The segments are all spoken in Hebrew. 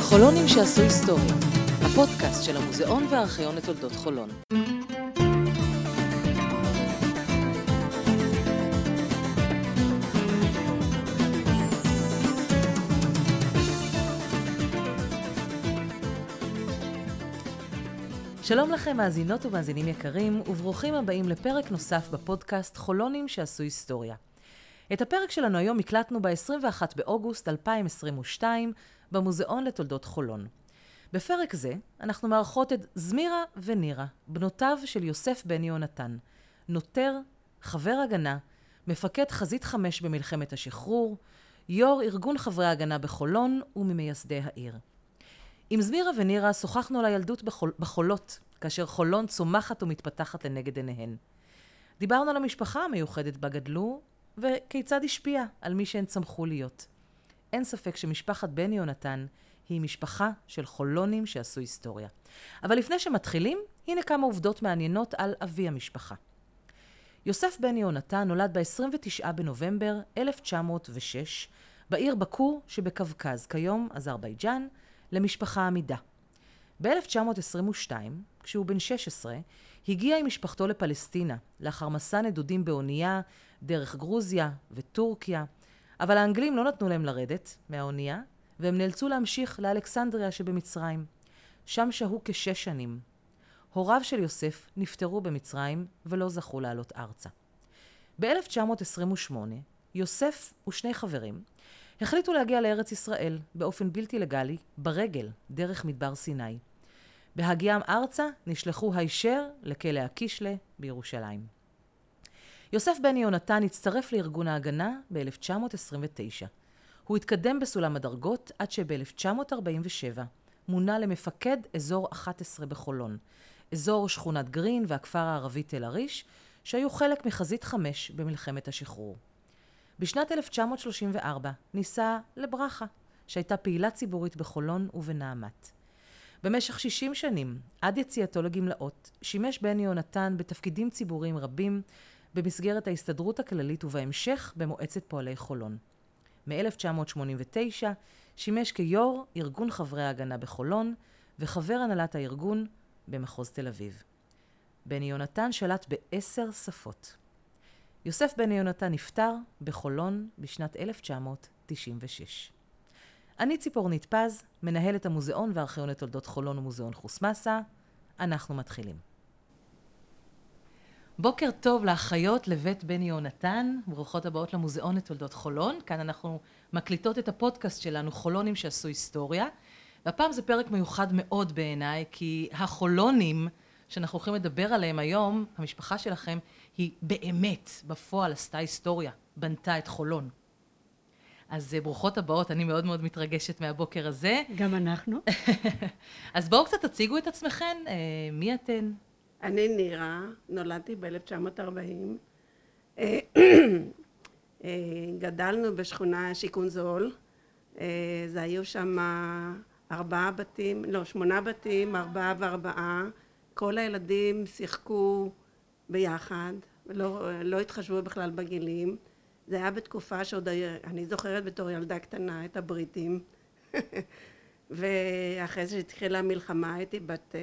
חולונים שעשו היסטוריה, הפודקאסט של המוזיאון והארכיון לתולדות חולון. שלום לכם מאזינות ומאזינים יקרים, וברוכים הבאים לפרק נוסף בפודקאסט חולונים שעשו היסטוריה. את הפרק שלנו היום הקלטנו ב-21 באוגוסט 2022 במוזיאון לתולדות חולון. בפרק זה אנחנו מארחות את זמירה ונירה, בנותיו של יוסף בן יהונתן, נוטר, חבר הגנה, מפקד חזית חמש במלחמת השחרור, יו"ר ארגון חברי ההגנה בחולון וממייסדי העיר. עם זמירה ונירה שוחחנו על הילדות בחול, בחולות, כאשר חולון צומחת ומתפתחת לנגד עיניהן. דיברנו על המשפחה המיוחדת בה גדלו, וכיצד השפיעה על מי שהן צמחו להיות. אין ספק שמשפחת בן יהונתן היא משפחה של חולונים שעשו היסטוריה. אבל לפני שמתחילים, הנה כמה עובדות מעניינות על אבי המשפחה. יוסף בן יהונתן נולד ב-29 בנובמבר 1906 בעיר בקור שבקווקז, כיום אזרבייג'אן, למשפחה עמידה. ב-1922, כשהוא בן 16, הגיע עם משפחתו לפלסטינה, לאחר מסע נדודים באונייה דרך גרוזיה וטורקיה, אבל האנגלים לא נתנו להם לרדת מהאונייה, והם נאלצו להמשיך לאלכסנדריה שבמצרים. שם שהו כשש שנים. הוריו של יוסף נפטרו במצרים ולא זכו לעלות ארצה. ב-1928, יוסף ושני חברים החליטו להגיע לארץ ישראל באופן בלתי לגלי, ברגל, דרך מדבר סיני. בהגיעם ארצה נשלחו הישר לכלא הקישלה בירושלים. יוסף בן יהונתן הצטרף לארגון ההגנה ב-1929. הוא התקדם בסולם הדרגות עד שב-1947 מונה למפקד אזור 11 בחולון, אזור שכונת גרין והכפר הערבי תל אריש, שהיו חלק מחזית 5 במלחמת השחרור. בשנת 1934 ניסה לברכה, שהייתה פעילה ציבורית בחולון ובנעמת. במשך 60 שנים, עד יציאתו לגמלאות, שימש בן יהונתן בתפקידים ציבוריים רבים במסגרת ההסתדרות הכללית ובהמשך במועצת פועלי חולון. מ-1989 שימש כיו"ר ארגון חברי ההגנה בחולון וחבר הנהלת הארגון במחוז תל אביב. בני יונתן שלט בעשר שפות. יוסף בני יונתן נפטר בחולון בשנת 1996. אני ציפורנית פז, מנהלת המוזיאון והארכיון לתולדות חולון ומוזיאון חוסמסה. אנחנו מתחילים. בוקר טוב לאחיות לבית בני יהונתן, ברוכות הבאות למוזיאון לתולדות חולון. כאן אנחנו מקליטות את הפודקאסט שלנו, חולונים שעשו היסטוריה. והפעם זה פרק מיוחד מאוד בעיניי, כי החולונים שאנחנו הולכים לדבר עליהם היום, המשפחה שלכם, היא באמת, בפועל עשתה היסטוריה, בנתה את חולון. אז אה, ברוכות הבאות, אני מאוד מאוד מתרגשת מהבוקר הזה. גם אנחנו. אז בואו קצת תציגו את עצמכם, אה, מי אתן? אני נירה, נולדתי ב-1940. אה, גדלנו בשכונה שיכון זול. זה היו שם ארבעה בתים, לא, שמונה בתים, ארבעה וארבעה. כל הילדים שיחקו ביחד, לא, לא התחשבו בכלל בגילים. זה היה בתקופה שעוד, אני זוכרת בתור ילדה קטנה את הבריטים. ואחרי זה התחילה המלחמה הייתי בת אה,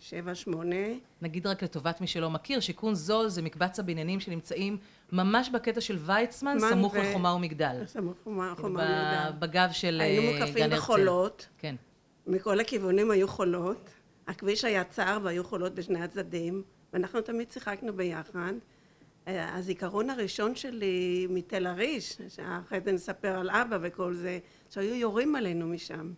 שבע שמונה. נגיד רק לטובת מי שלא מכיר, שיכון זול זה מקבץ הבניינים שנמצאים ממש בקטע של ויצמן, סמוך ו... לחומה ומגדל. סמוך לחומה ומגדל. בגב של גן הרצל. היינו מוקפים בחולות. כן. מכל הכיוונים היו חולות. הכביש היה צר והיו חולות בשני הצדדים, ואנחנו תמיד שיחקנו ביחד. אה, הזיכרון הראשון שלי מתל אריש, שאחרי זה נספר על אבא וכל זה, שהיו יורים עלינו משם.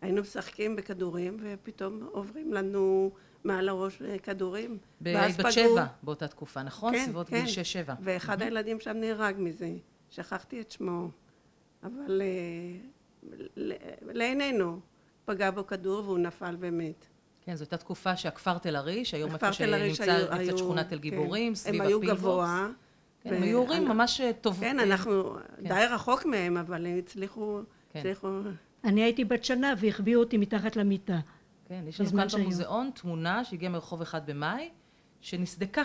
היינו משחקים בכדורים ופתאום עוברים לנו מעל הראש כדורים. בהיית בת שבע באותה תקופה, נכון? כן, סביבות כן. גיל שש שבע. ואחד mm-hmm. הילדים שם נהרג מזה. שכחתי את שמו. אבל uh, לעינינו פגע בו כדור והוא נפל ומת. כן, זו הייתה תקופה שהכפר תל אריש, היום איפה שנמצא נמצאת שכונת תל גיבורים, כן. סביב הפילבוקס. הם היו גבוה. כן, הם היו הורים ממש טובים. כן, אנחנו כן. די רחוק מהם, אבל הם הצליחו... כן. הצליחו... אני הייתי בת שנה והחביאו אותי מתחת למיטה. כן, יש לנו כאן במוזיאון תמונה שהגיעה מרחוב אחד במאי, שנסדקה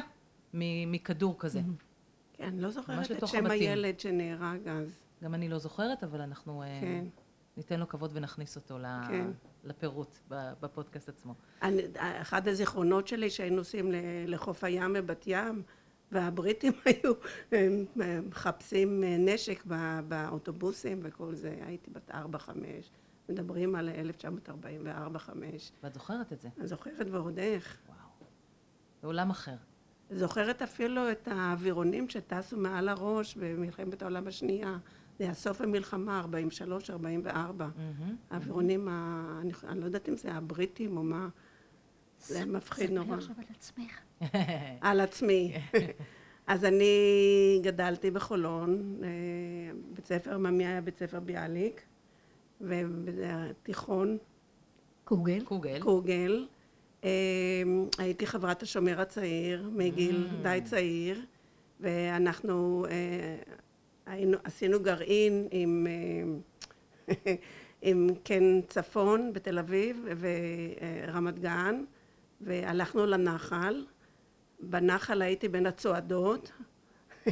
מכדור כזה. כן, אני לא זוכרת את שם הבתים. הילד שנהרג אז. גם אני לא זוכרת, אבל אנחנו אה, כן. ניתן לו כבוד ונכניס אותו כן. לפירוט בפודקאסט עצמו. אני, אחד הזיכרונות שלי שהיינו נוסעים לחוף הים בבת ים, והבריטים היו מחפשים אה, נשק באוטובוסים וכל זה, הייתי בת ארבע, חמש, מדברים על 1944, חמש. ואת זוכרת את זה? אני זוכרת ועוד איך. וואו. בעולם אחר. זוכרת אפילו את האווירונים שטסו מעל הראש במלחמת העולם השנייה. זה היה סוף המלחמה, 43, 44. מהמם. האווירונים, ה... אני, אני לא יודעת אם זה הבריטים או מה. זה היה מפחיד ספרי נורא. עכשיו על עצמך. על עצמי. אז אני גדלתי בחולון, אה, בית ספר ממי היה בית ספר ביאליק, ובתיכון קוגל. קוגל. קוגל. אה, הייתי חברת השומר הצעיר מגיל Mm. די צעיר, ואנחנו אה, עשינו גרעין עם, אה, עם קן צפון בתל אביב ורמת גן, והלכנו לנחל. בנחל הייתי בין הצועדות.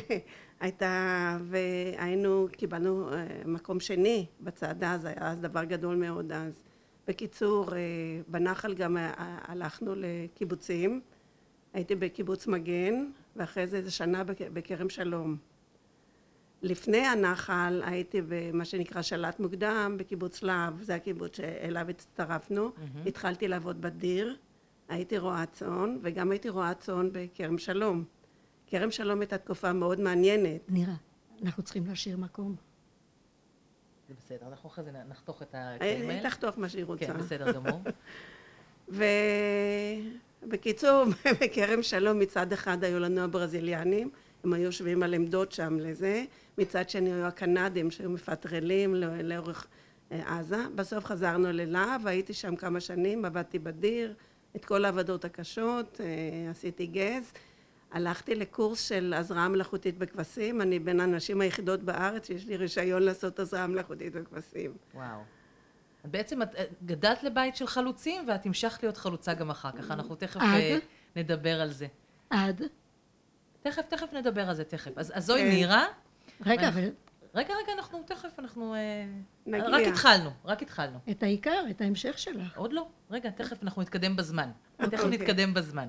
הייתה, והיינו, קיבלנו אה, מקום שני בצעדה, זה היה אז דבר גדול מאוד אז. בקיצור, אה, בנחל גם הלכנו לקיבוצים. הייתי בקיבוץ מגן, ואחרי זה איזה שנה בכרם שלום. לפני הנחל הייתי במה שנקרא שלט מוקדם בקיבוץ להב, זה הקיבוץ שאליו הצטרפנו. התחלתי לעבוד בדיר, הייתי רועה צאן, וגם הייתי רועה צאן בכרם שלום. כרם שלום הייתה תקופה מאוד מעניינת. נירה, אנחנו צריכים להשאיר מקום. זה בסדר, אנחנו אחרי זה נחתוך את הקטעים היא האלה. תחתוך מה שהיא רוצה. כן, בסדר גמור. ובקיצור, בכרם שלום מצד אחד היו לנו הברזיליאנים, הם היו יושבים על עמדות שם לזה, מצד שני היו הקנדים שהיו מפטרלים לא- לאורך אה, עזה. בסוף חזרנו ללהב, והייתי שם כמה שנים, עבדתי בדיר, את כל העבודות הקשות, אה, עשיתי גז. הלכתי לקורס של הזרעה מלאכותית בכבשים, אני בין הנשים היחידות בארץ שיש לי רישיון לעשות הזרעה מלאכותית בכבשים. וואו. בעצם את את גדלת לבית של חלוצים, ואת המשכת להיות חלוצה גם אחר כך. אנחנו תכף עד? אה, נדבר על זה. עד. תכף, תכף נדבר על זה תכף. אז אז זוהי כן. נירה. רגע, אבל רגע, רגע, אנחנו תכף, אנחנו... אה, נגיע. רק התחלנו, רק התחלנו. את העיקר, את ההמשך שלך. עוד לא. רגע, תכף אנחנו נתקדם בזמן. תכף אוקיי. נתקדם בזמן.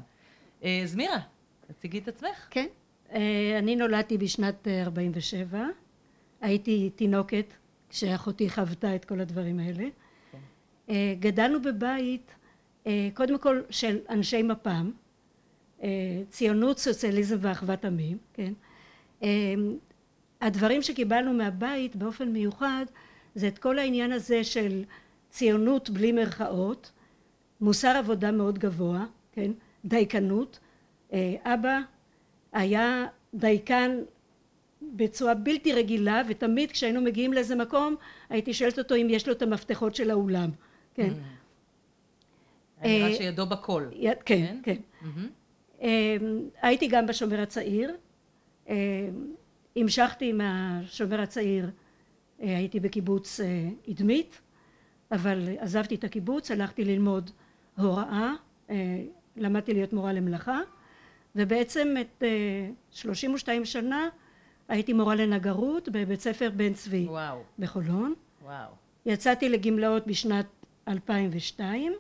אה, זמירה, תציגי את עצמך. כן. אה, אני נולדתי בשנת אה, 47. הייתי תינוקת כשאחותי חוותה את כל הדברים האלה. כן. גדלנו בבית, קודם כל של אנשי מפ"ם, ציונות, סוציאליזם ואחוות עמים, כן. הדברים שקיבלנו מהבית באופן מיוחד זה את כל העניין הזה של ציונות בלי מירכאות, מוסר עבודה מאוד גבוה, כן, דייקנות. אה, אבא היה דייקן בצורה בלתי רגילה ותמיד כשהיינו מגיעים לאיזה מקום הייתי שואלת אותו אם יש לו את המפתחות של האולם, כן. אני נראה אה, שידו בכל. י- כן, כן. מהמם. אה, הייתי גם בשומר הצעיר, המשכתי מהשומר הצעיר, אה, הייתי בקיבוץ אה, אדמית, אבל עזבתי את הקיבוץ, הלכתי ללמוד הוראה, אה, למדתי להיות מורה למלאכה, ובעצם את אה, 32 שנה הייתי מורה לנגרות בבית ספר בן צבי וואו, בחולון. וואו. יצאתי לגמלאות בשנת 2002,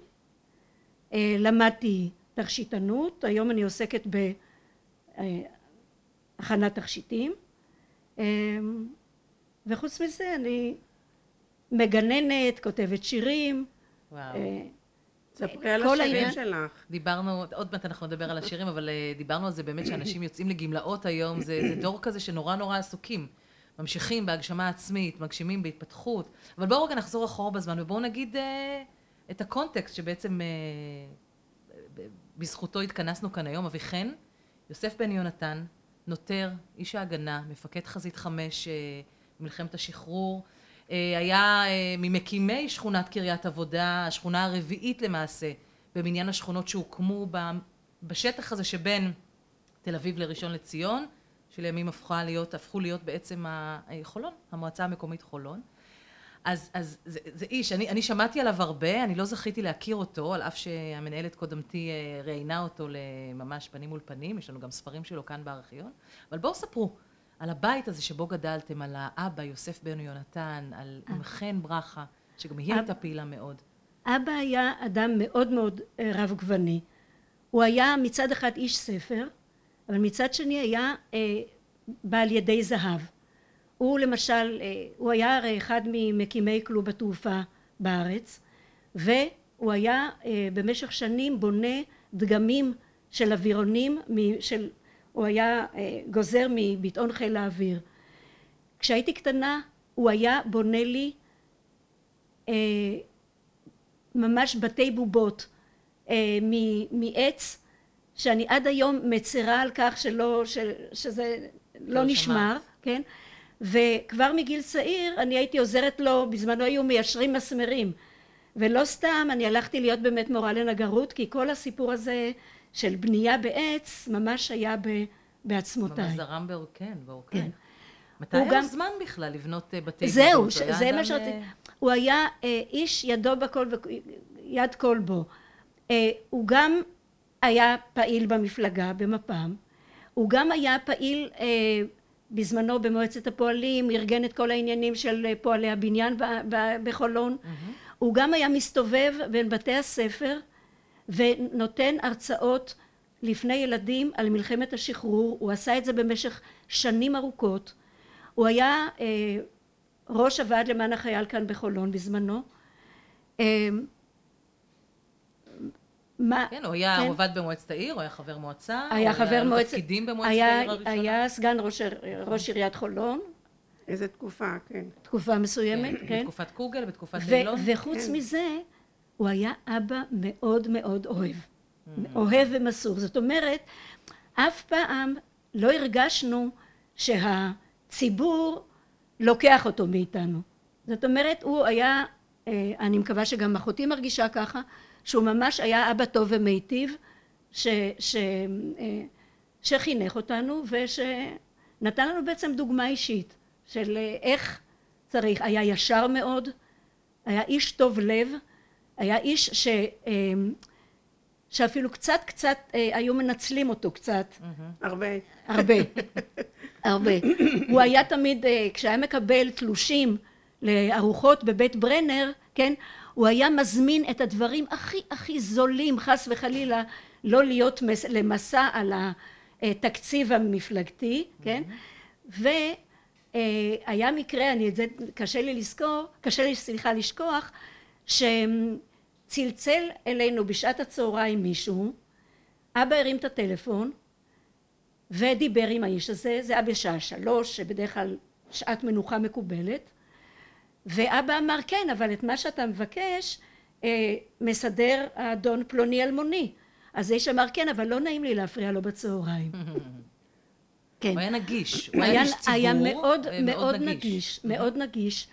אה, למדתי תכשיטנות, היום אני עוסקת בהכנת תכשיטים, וחוץ מזה אני מגננת, כותבת שירים, וואו. ספרי על השירים שלך. דיברנו, עוד מעט אנחנו נדבר על השירים, אבל אה, דיברנו על זה באמת שאנשים יוצאים לגמלאות היום, זה, זה דור כזה שנורא נורא עסוקים. ממשיכים בהגשמה עצמית, מגשימים בהתפתחות. אבל בואו רגע נחזור אחורה בזמן, ובואו נגיד אה, את הקונטקסט שבעצם אה, בזכותו התכנסנו כאן היום. אביחן, יוסף בן יונתן, נוטר, איש ההגנה, מפקד חזית חמש אה, במלחמת השחרור, אה, היה אה, ממקימי שכונת קריית עבודה, השכונה הרביעית למעשה, במניין השכונות שהוקמו בשטח הזה שבין תל אביב לראשון לציון, שלימים הפכה להיות, הפכו להיות בעצם חולון, המועצה המקומית חולון. אז, אז זה, זה איש, אני, אני שמעתי עליו הרבה, אני לא זכיתי להכיר אותו, על אף שהמנהלת קודמתי אה, ראיינה אותו ממש פנים מול פנים, יש לנו גם ספרים שלו כאן בארכיון, אבל בואו ספרו, על הבית הזה שבו גדלתם, על האבא, יוסף בן יונתן, על אה. עם חן ברכה, שגם היא אב- הייתה פעילה מאוד. אבא היה אדם מאוד מאוד אה, רב גווני. הוא היה מצד אחד איש ספר, אבל מצד שני היה אה, בעל ידי זהב. הוא למשל, אה, הוא היה הרי אחד ממקימי כלוב התעופה בארץ, והוא היה אה, במשך שנים בונה דגמים של אווירונים, של, הוא היה אה, גוזר מביטאון חיל האוויר. כשהייתי קטנה הוא היה בונה לי ממש בתי בובות מעץ שאני עד היום מצרה על כך שלא, ש, שזה לא לא נשמר. כן? וכבר מגיל צעיר אני הייתי עוזרת לו, בזמנו היו מיישרים מסמרים ולא סתם אני הלכתי להיות באמת מורה לנגרות כי כל הסיפור הזה של בנייה בעץ ממש היה ב, בעצמותיי. ממש זרם בעור, כן, בעורקיים. כן. מתי היה גם- זמן בכלל לבנות אה, בתי זהו, גבולות? ש- זה מה שרציתי. אה, הוא היה אה, איש ידו בכל ויד כל בו. אה, הוא גם היה פעיל במפלגה, במפ"ם. הוא גם היה פעיל אה, בזמנו במועצת הפועלים, ארגן את כל העניינים של אה, פועלי הבניין בחולון. הוא גם היה מסתובב בין בתי הספר ונותן הרצאות לפני ילדים על מלחמת השחרור. הוא עשה את זה במשך שנים ארוכות. הוא היה אה, ראש הוועד למען החייל כאן בחולון בזמנו. מה, כן, הוא היה, כן. הוא עבד במועצת העיר, הוא היה חבר מועצה, היה הוא חבר מועצת, תפקידים במועצת היה, העיר הראשונה. היה סגן ראש, ראש עיריית חולון, איזה תקופה, כן. תקופה מסוימת, כן, בתקופת קוגל, בתקופת ו- אילון. וחוץ כן. מזה הוא היה אבא מאוד מאוד אוהב, אוהב ומסור, זאת אומרת אף פעם לא הרגשנו שהציבור לוקח אותו מאיתנו, זאת אומרת הוא היה, אה, אני מקווה שגם אחותי מרגישה ככה, שהוא ממש היה אבא טוב ומיטיב ש, ש, אה, שחינך אותנו ושנתן לנו בעצם דוגמה אישית של אה, איך צריך, היה ישר מאוד, היה איש טוב לב, היה איש ש, אה, שאפילו קצת קצת היו מנצלים אותו קצת, הרבה. הרבה, הרבה. הוא היה תמיד, כשהיה מקבל תלושים לארוחות בבית ברנר, כן, הוא היה מזמין את הדברים הכי הכי זולים, חס וחלילה, לא להיות מס- למסע על התקציב המפלגתי, כן, והיה מקרה, אני את זה קשה לי לזכור, קשה לי סליחה לשכוח, שצלצל אלינו בשעת הצהריים מישהו, אבא הרים את הטלפון ודיבר עם האיש הזה, זה היה בשעה שלוש, שבדרך כלל שעת מנוחה מקובלת, ואבא אמר כן, אבל את מה שאתה מבקש אה, מסדר האדון פלוני אלמוני. אז האיש אמר כן, אבל לא נעים לי להפריע לו בצהריים. כן. הוא היה נגיש, הוא היה איש ציבור. היה מאוד אה, מאוד נגיש, מאוד נגיש,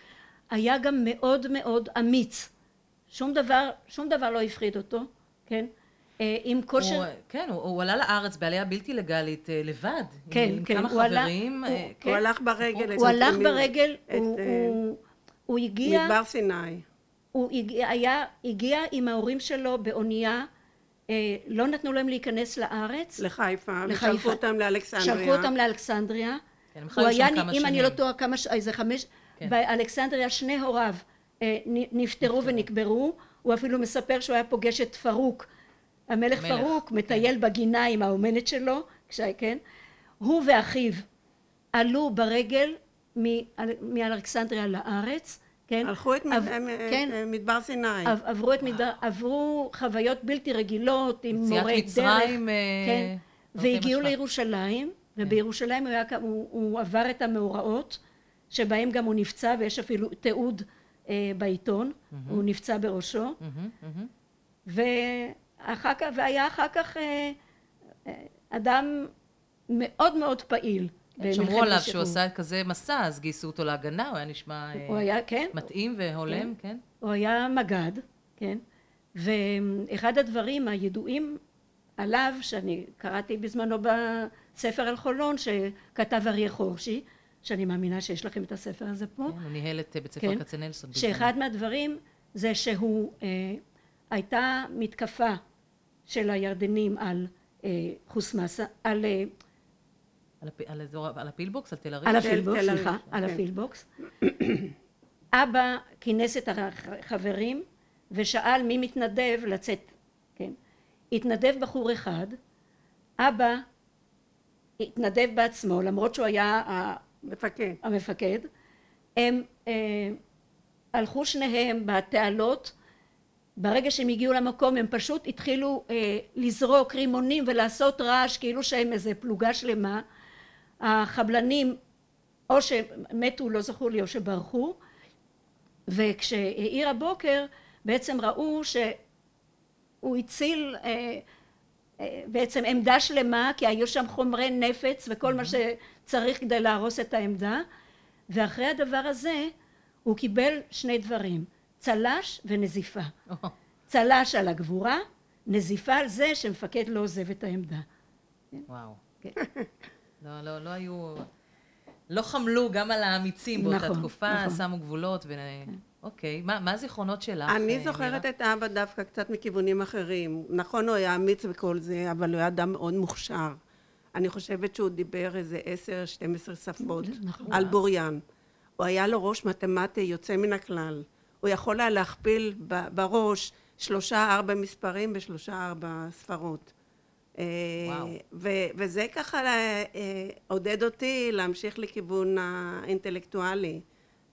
היה גם מאוד מאוד אמיץ, שום דבר, שום דבר לא הפחיד אותו, כן, אה, עם כושר, הוא, כן, הוא, הוא עלה לארץ בעלייה בלתי לגלית אה, לבד. כן, עם, עם כן, כמה הוא עלה- חברים. הוא- אה, כן. הוא הלך ברגל. הוא את- הלך מ- ברגל, את, הוא- אה, הוא- הוא הגיע, מדבר סיני. הוא הגיע, היה, הגיע עם ההורים שלו באונייה, אה, לא נתנו להם להיכנס לארץ, לחיפה, לחיפה. ושלחו אותם לאלכסנדריה. שלחו אותם לאלכסנדריה, כן, הם הוא חיו היה, שם כמה אם אני שנים. לא טועה, כמה, ש- איזה חמש, כן. באלכסנדריה שני הוריו אה, נפטרו ונקברו, הוא אפילו מספר שהוא היה פוגש את פרוק, המלך המלך, פרוק, כן. מטייל בגינה עם האומנת שלו, כשה- כן, הוא ואחיו עלו ברגל מאלכסנדריה לארץ, כן, הלכו את עב- אה, כן. אה, מדבר סיני. עב- עברו את מדר, עברו חוויות בלתי רגילות עם מורי דרך, מצרים, אה, כן, והגיעו. לירושלים, ובירושלים הוא, היה, הוא, הוא עבר את המאורעות, שבהם גם הוא נפצע, ויש אפילו תיעוד אה, בעיתון, הוא נפצע בראשו, מהמם, מהמם. ואחר כך, והיה אחר כך אה, אה, אדם מאוד מאוד פעיל. במלחמת שמרו עליו שהוא. עשה כזה מסע, אז גייסו אותו להגנה, הוא היה נשמע אה, הוא היה, כן, מתאים והולם, כן? הוא היה מג"ד, כן, ואחד הדברים הידועים עליו, שאני קראתי בזמנו בספר על חולון, שכתב אריה חורשי, שאני מאמינה שיש לכם את הספר הזה פה, כן, הוא ניהל את אה, בית ספר כן. כצנלסון. שאחד מהדברים זה שהוא, אה, הייתה מתקפה של הירדנים על אה, חוסמסה, על, אה, על, הפ... על, אזור... על הפילבוקס? על תל אביב? על הפילבוקס, סליחה, על כן. הפילבוקס. אבא כינס את החברים ושאל מי מתנדב לצאת, כן. התנדב בחור אחד, אבא התנדב בעצמו למרות שהוא היה ה- מפקד. המפקד, הם אה, הלכו שניהם בתעלות, ברגע שהם הגיעו למקום הם פשוט התחילו אה, לזרוק רימונים ולעשות רעש כאילו שהם איזה פלוגה שלמה, החבלנים או שמתו לא זכור לי או שברחו וכשהאיר הבוקר בעצם ראו שהוא הציל אה, אה, בעצם עמדה שלמה כי היו שם חומרי נפץ וכל מה שצריך כדי להרוס את העמדה ואחרי הדבר הזה הוא קיבל שני דברים צל"ש ונזיפה. צל"ש על הגבורה נזיפה על זה שמפקד לא עוזב את העמדה. וואו. כן. לא, לא, לא היו... לא חמלו גם על האמיצים באותה נכון, תקופה, נכון. שמו גבולות ו... אוקיי, מה מה הזיכרונות שלך? אני אה, זוכרת? את אבא דווקא קצת מכיוונים אחרים. נכון, הוא היה אמיץ וכל זה, אבל הוא היה אדם מאוד מוכשר. אני חושבת שהוא דיבר איזה עשר, 12 שפות נכון. על בוריין. הוא היה לו ראש מתמטי יוצא מן הכלל. הוא יכול היה להכפיל בראש שלושה ארבע מספרים בשלושה ארבע ספרות. אה, וואו. ו- וזה ככה אה, עודד אותי להמשיך לכיוון האינטלקטואלי.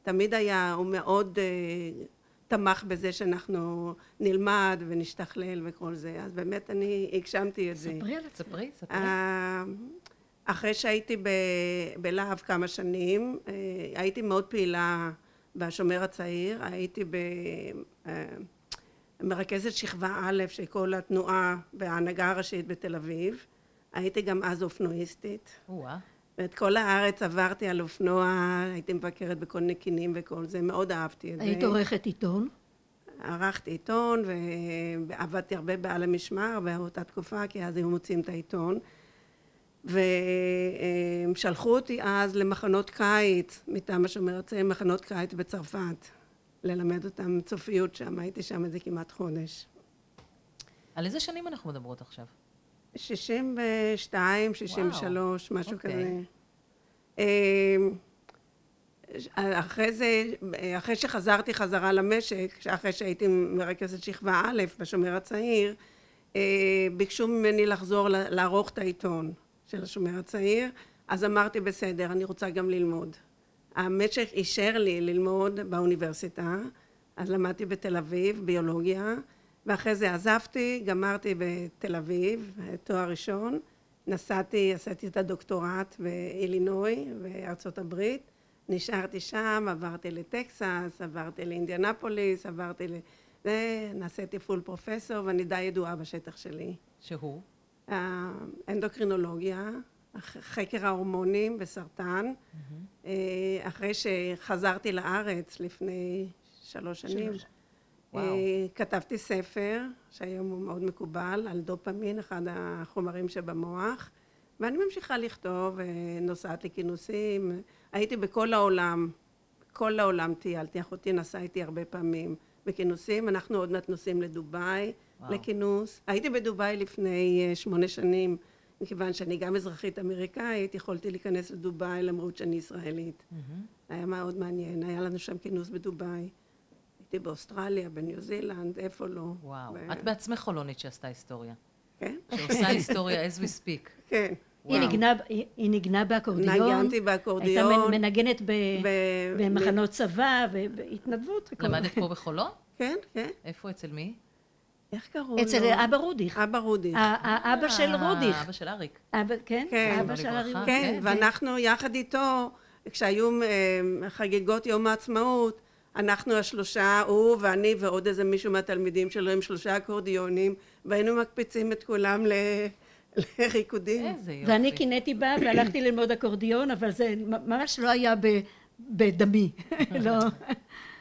תמיד היה, הוא מאוד אה, תמך בזה שאנחנו נלמד ונשתכלל וכל זה, אז באמת אני הגשמתי את זה. ספרי על עצמך ספרי, ספרי. אה, אחרי שהייתי ב- בלהב כמה שנים, אה, הייתי מאוד פעילה בשומר הצעיר, הייתי ב... מרכזת שכבה א' של כל התנועה וההנהגה הראשית בתל אביב. הייתי גם אז אופנועיסטית. ואת כל הארץ עברתי על אופנוע, הייתי מבקרת בכל נקינים וכל זה, מאוד אהבתי את זה. היית עורכת עיתון ערכתי עיתון ועבדתי הרבה בעל המשמר באותה תקופה, כי אז היו מוציאים את העיתון. ושלחו אותי אז למחנות קיץ, מטעם השומר הצעיר, מחנות קיץ בצרפת, ללמד אותם צופיות שם, הייתי שם איזה כמעט חודש. על איזה שנים אנחנו מדברות עכשיו? 62, 63, משהו אוקיי. כזה. אמ, אחרי זה, אחרי שחזרתי חזרה למשק, אחרי שהייתי מרכזת שכבה א' בשומר הצעיר, אה, ביקשו ממני לחזור לערוך את העיתון של השומר הצעיר, אז אמרתי בסדר, אני רוצה גם ללמוד. המשק אישר לי ללמוד באוניברסיטה, אז למדתי בתל אביב ביולוגיה, ואחרי זה עזבתי, גמרתי בתל אביב, תואר ראשון, נסעתי, עשיתי את הדוקטורט באילינוי, בארצות הברית, נשארתי שם, עברתי לטקסס, עברתי לאינדיאנפוליס, עברתי ל... ונעשיתי פול פרופסור, ואני די ידועה בשטח שלי. שהוא? האנדוקרינולוגיה, ח- חקר ההורמונים בסרטן. אה, אחרי שחזרתי לארץ לפני שלוש שנים. אה, כתבתי ספר, שהיום הוא מאוד מקובל, על דופמין, אחד החומרים שבמוח, ואני ממשיכה לכתוב, אה, נוסעת לכינוסים, הייתי בכל העולם, כל העולם טיילתי, אחותי נסעה איתי הרבה פעמים בכינוסים, אנחנו עוד מעט נוסעים לדובאי. לכינוס. הייתי בדובאי לפני שמונה שנים, מכיוון שאני גם אזרחית אמריקאית, יכולתי להיכנס לדובאי למרות שאני ישראלית. היה מאוד מעניין, היה לנו שם כינוס בדובאי. הייתי באוסטרליה, בניו זילנד, איפה לא. וואו. ו- את בעצמך חולונית שעשתה היסטוריה. כן, שעושה היסטוריה as we speak. כן. היא. ניגנה, היא היא ניגנה באקורדיון, נגנתי הייתה באקורדיון. מנ- מנגנת ב- ב- במחנות צבא ובהתנדבות. וכל- למדת פה בחולון? כן, כן. איפה, אצל מי? איך קראו לו? אצל אבא רודיך, אבא רודיך. האבא של אה, רודיך, אבא של אריק. אבא, כן, כן. אבא של זיכרונו ארי לברכה. רודיך. כן, ואנחנו יחד איתו, כשהיו אה, חגיגות יום העצמאות, אנחנו השלושה, הוא ואני ועוד איזה מישהו מהתלמידים שלו עם שלושה אקורדיונים, והיינו מקפיצים את כולם ל- לריקודים. איזה יופי. ואני קינאתי בה והלכתי ללמוד אקורדיון, אבל זה ממש לא היה בדמי, לא.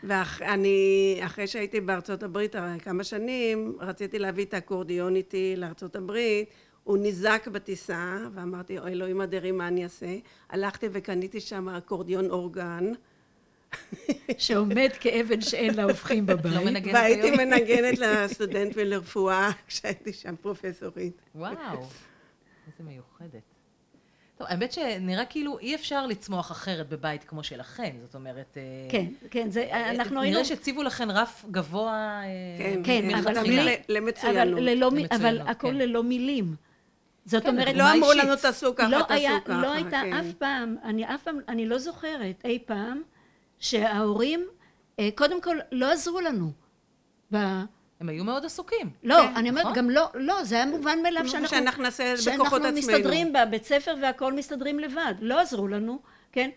ואני, אחרי שהייתי בארצות הברית כמה שנים, רציתי להביא את האקורדיון איתי לארצות הברית, הוא נזעק בטיסה, ואמרתי, "אוי, אלוהים אדירים, מה אני אעשה? הלכתי וקניתי שם אקורדיון אורגן, שעומד כאבן שאין לה הופכים לא בבית. מנגנת והייתי היום? מנגנת לסטודנטים לרפואה כשהייתי שם פרופסורית. וואו, איזה מיוחדת. טוב, האמת שנראה כאילו אי אפשר לצמוח אחרת בבית כמו שלכם, זאת אומרת... אה, כן, כן, זה, אנחנו היינו... נראה שהציבו לכם רף גבוה אה, כן, כן, למצוינות. אבל, הכל כן. ללא מילים. זאת כן, אומרת, לא אמרו. לנו תעשו ככה, לא תעשו היה, ככה. לא הייתה. אף פעם, אני אף פעם, אני לא זוכרת אי פעם שההורים, אה, קודם כל, לא עזרו לנו. הם היו מאוד עסוקים. לא, כן, אני אומרת, נכון. גם לא, לא, זה היה מובן מאליו שאנחנו, שאנחנו נעשה בכוחות שאנחנו עצמנו. מסתדרים בבית ספר והכל מסתדרים לבד. לא עזרו לנו, כן?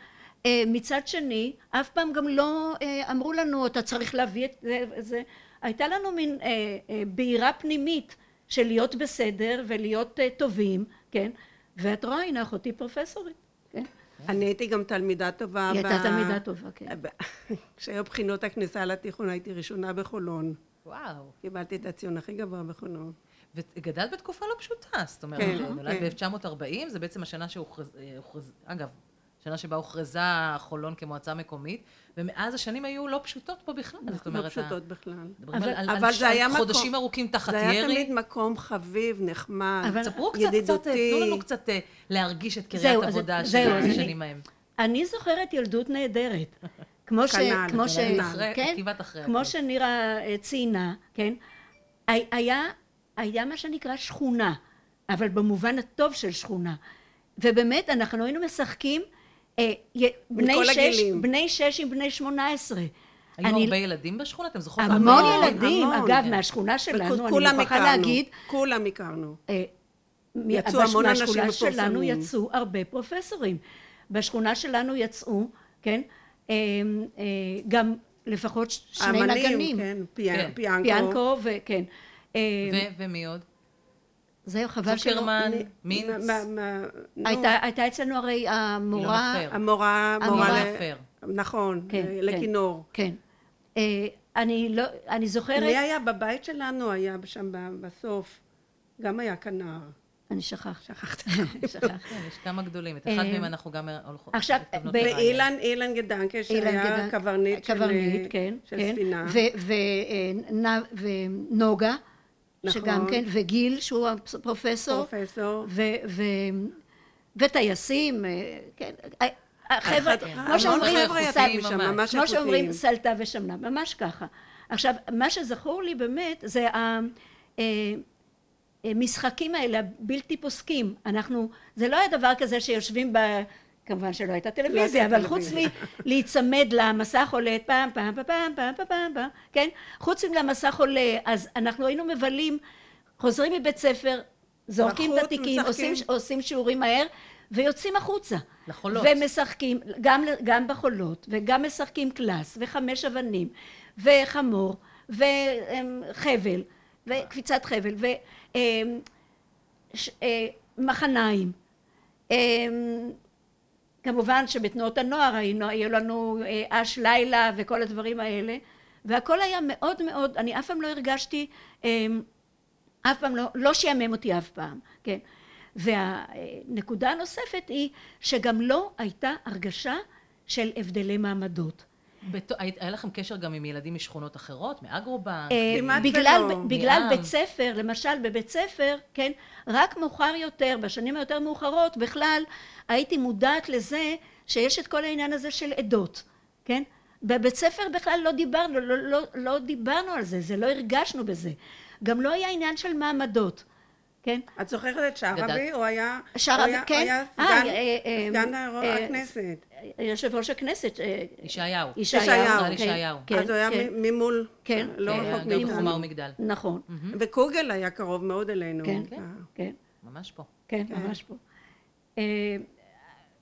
אה, מצד שני, אף פעם גם לא אה, אמרו לנו, אתה צריך להביא את זה וזה. הייתה לנו מין אה, אה, בעירה פנימית של להיות בסדר ולהיות אה, טובים, כן? ואת רואה, הנה אחותי פרופסורית, כן? אני הייתי גם תלמידה טובה. היא ב- הייתה תלמידה טובה, כן. כשהיו בחינות הכניסה לתיכון הייתי ראשונה בחולון. וואו. קיבלתי את הציון הכי גבוה בחולון. וגדלת בתקופה לא פשוטה, זאת אומרת, כן, נולדת כן. ב-1940, זה בעצם השנה שהוכרז... אה, הוכרז- אגב, שנה שבה הוכרזה חולון כמועצה מקומית, ומאז השנים היו לא פשוטות פה בכלל, זאת לא אומרת, פשוטות בכלל. אבל- על- אבל על זה היה מקום- חודשים ארוכים תחת זה היה ירי. תמיד מקום חביב, נחמד, אבל- ספרו קצת, קצת. תנו לנו קצת אה, להרגיש את קריית עבודה של השנים ההם. אני זוכרת ילדות נהדרת. כמו ש... כנ"ל, כמו ש... כנ"ל. אחרי- כן? כמו. שנירה אה, ציינה, כן? הי- היה, היה מה שנקרא שכונה, אבל במובן הטוב של שכונה. ובאמת, אנחנו היינו משחקים אה, בני שש, הגילים. בני שש עם בני שמונה עשרה. היו אני- הרבה ילדים בשכונה? אתם זוכרות? המון המון, ילדים, המון. אגב, כן. מהשכונה שלנו, אני מוכרחה להגיד, כולם הכרנו. אה, יצאו המון אנשים מהשכונה שלנו מפורסמים. יצאו הרבה פרופסורים. בשכונה שלנו יצאו, כן, גם לפחות שני נגנים. כן, כן. פיאנקו. פיאנקו וכן. אה, ו- ומי עוד? זהו, חבל שלא... צוקרמן, מינץ, הייתה הייתה אצלנו הרי המורה... המורה, המורה מורה, ל- פר. נכון, כן, כן. לכינור. כן. אה, אני לא... אני זוכרת... מי היה בבית שלנו, היה שם בסוף, גם היה כנר, אני שכח. שכחת, שכחת. כן, יש כמה גדולים, את אחד אה, מהם אנחנו גם הולכות... עכשיו, באילן, אילן גדנקה, שהיה קברניט של כן, כן. ספינה. ונוגה, אה, שגם נכון. כן, וגיל, שהוא הפרופסור. פרופסור. וטייסים, אה, כן. חבר'ה, כמו שאומרים, כמו שאומרים, סלטה ושמנה, ממש ככה. עכשיו, מה שזכור לי באמת, זה ה... אה, המשחקים האלה הבלתי פוסקים, אנחנו, זה לא היה דבר כזה שיושבים ב... כמובן שלא הייתה טלוויזיה, אבל חוץ מלהיצמד למסך עולה, פעם פעם פעם פעם פעם פעם, פעם כן? חוץ מלמסך עולה, אז אנחנו היינו מבלים, חוזרים מבית ספר, זורקים את התיקים, עושים, עושים שיעורים מהר, ויוצאים החוצה. לחולות. ומשחקים, גם, גם בחולות, וגם משחקים קלאס, וחמש אבנים, וחמור, וחבל. וקפיצת חבל, ומחניים. כמובן שבתנועות הנוער היינו, היו לנו אה, אש לילה וכל הדברים האלה, והכל היה מאוד מאוד, אני אף פעם לא הרגשתי, אה, אף פעם לא, לא שיאמם אותי אף פעם, כן. והנקודה הנוספת היא שגם לא הייתה הרגשה של הבדלי מעמדות. היה לכם קשר גם עם ילדים משכונות אחרות? מאגרובנק? אה, בגלל, ים. בית ספר, למשל בבית ספר, כן, רק מאוחר יותר, בשנים היותר מאוחרות, בכלל הייתי מודעת לזה שיש את כל העניין הזה של עדות, כן? בבית ספר בכלל לא דיברנו, לא, לא, לא דיברנו על זה, זה לא הרגשנו בזה. גם לא היה עניין של מעמדות, כן? את זוכרת את שערבי? הוא היה שערבי, הוא היה- כן. היה סגן- אה, סגן אה, הכנסת. יושב ראש הכנסת, אה, ישעיהו. ישעיהו, ישעיהו. כן, ישעיהו. כן, אז הוא היה כן, ממול, כן, לא כן, רחוק גם מאיתנו. חומה מאיתנו. ומגדל. נכון, וקוגל היה קרוב מאוד אלינו. כן, אה. כן. ממש פה. כן, כן. ממש פה. אה,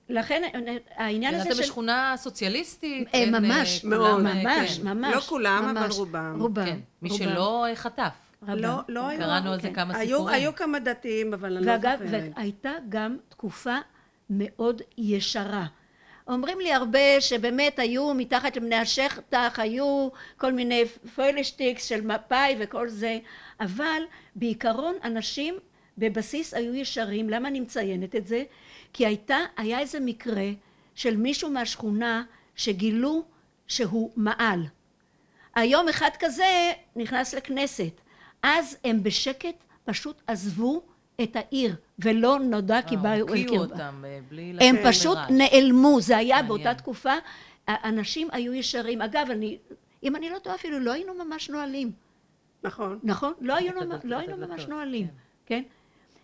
לכן אה, העניין הזה של... בשכונה סוציאליסטית? אה, אה, ממש. אה, ממש, כן. ממש. לא כולם, אבל. רובם. רובם. כן. מי שלא אה, חטף. לא, לא היו... קראנו על זה כן. כמה סיפורים. היו כמה דתיים, אבל אני לא ואגב, זוכרת. והייתה גם תקופה מאוד ישרה. אומרים לי הרבה שבאמת היו מתחת לבני השטח, היו כל מיני פוילשטיקס של מפא"י וכל זה, אבל בעיקרון אנשים בבסיס היו ישרים. למה אני מציינת את זה? כי הייתה, היה איזה מקרה של מישהו מהשכונה שגילו שהוא מעל. היום אחד כזה נכנס לכנסת. אז הם בשקט פשוט עזבו את העיר ולא נודע כי אה, באו אל הוקיעו קרבה. אותם בלי הם פשוט. נעלמו, זה היה מעניין. באותה תקופה, האנשים היו ישרים. אגב, אני, אם אני לא טועה אפילו, לא היינו ממש נועלים, נכון. נכון? לא היינו, לא את היינו ממש נועלים, כן. כן?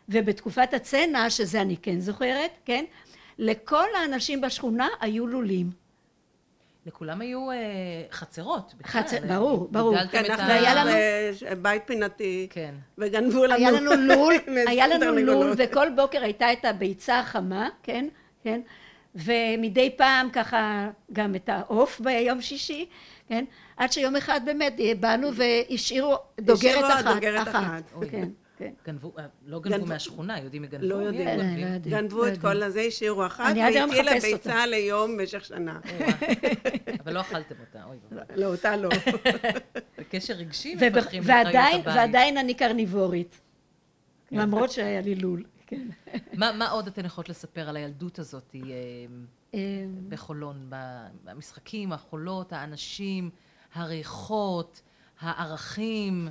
ובתקופת הצנע, שזה אני כן זוכרת, כן? לכל האנשים בשכונה היו לולים. לכולם היו אה, חצרות. בכלל. חצר- אה, ברור, ברור. כן, אנחנו ה- והיה לנו- היה בית פינתי, כן. וגנבו לנו... היה לנו לול, היה לנו. לול, וכל בוקר הייתה את הביצה החמה, כן? כן? ומדי פעם ככה גם את העוף ביום שישי, כן? עד שיום אחד באמת אה, באנו והשאירו דוגרת השאירו אחת. דוגרת אחת. אוי. כן. גנבו, אה, לא גנבו גנבו- מהשכונה, יודעים מי גנבו? לא יודעים. אה, גונבים? לא יודעים. גנבו את כל הזה, השאירו אחת, והטילה ביצה ליום במשך שנה. אבל לא אכלתם אותה, אוי ואבוי. לא, אותה לא. קשר רגשי ובח- מפתחים לחיות הבית. ועדיין אני קרניבורית. למרות שהיה לי לול. כן. מה מה עוד אתן יכולות לספר על הילדות הזאת אה, אה, בחולון? במשחקים, החולות, האנשים, הריחות, הערכים?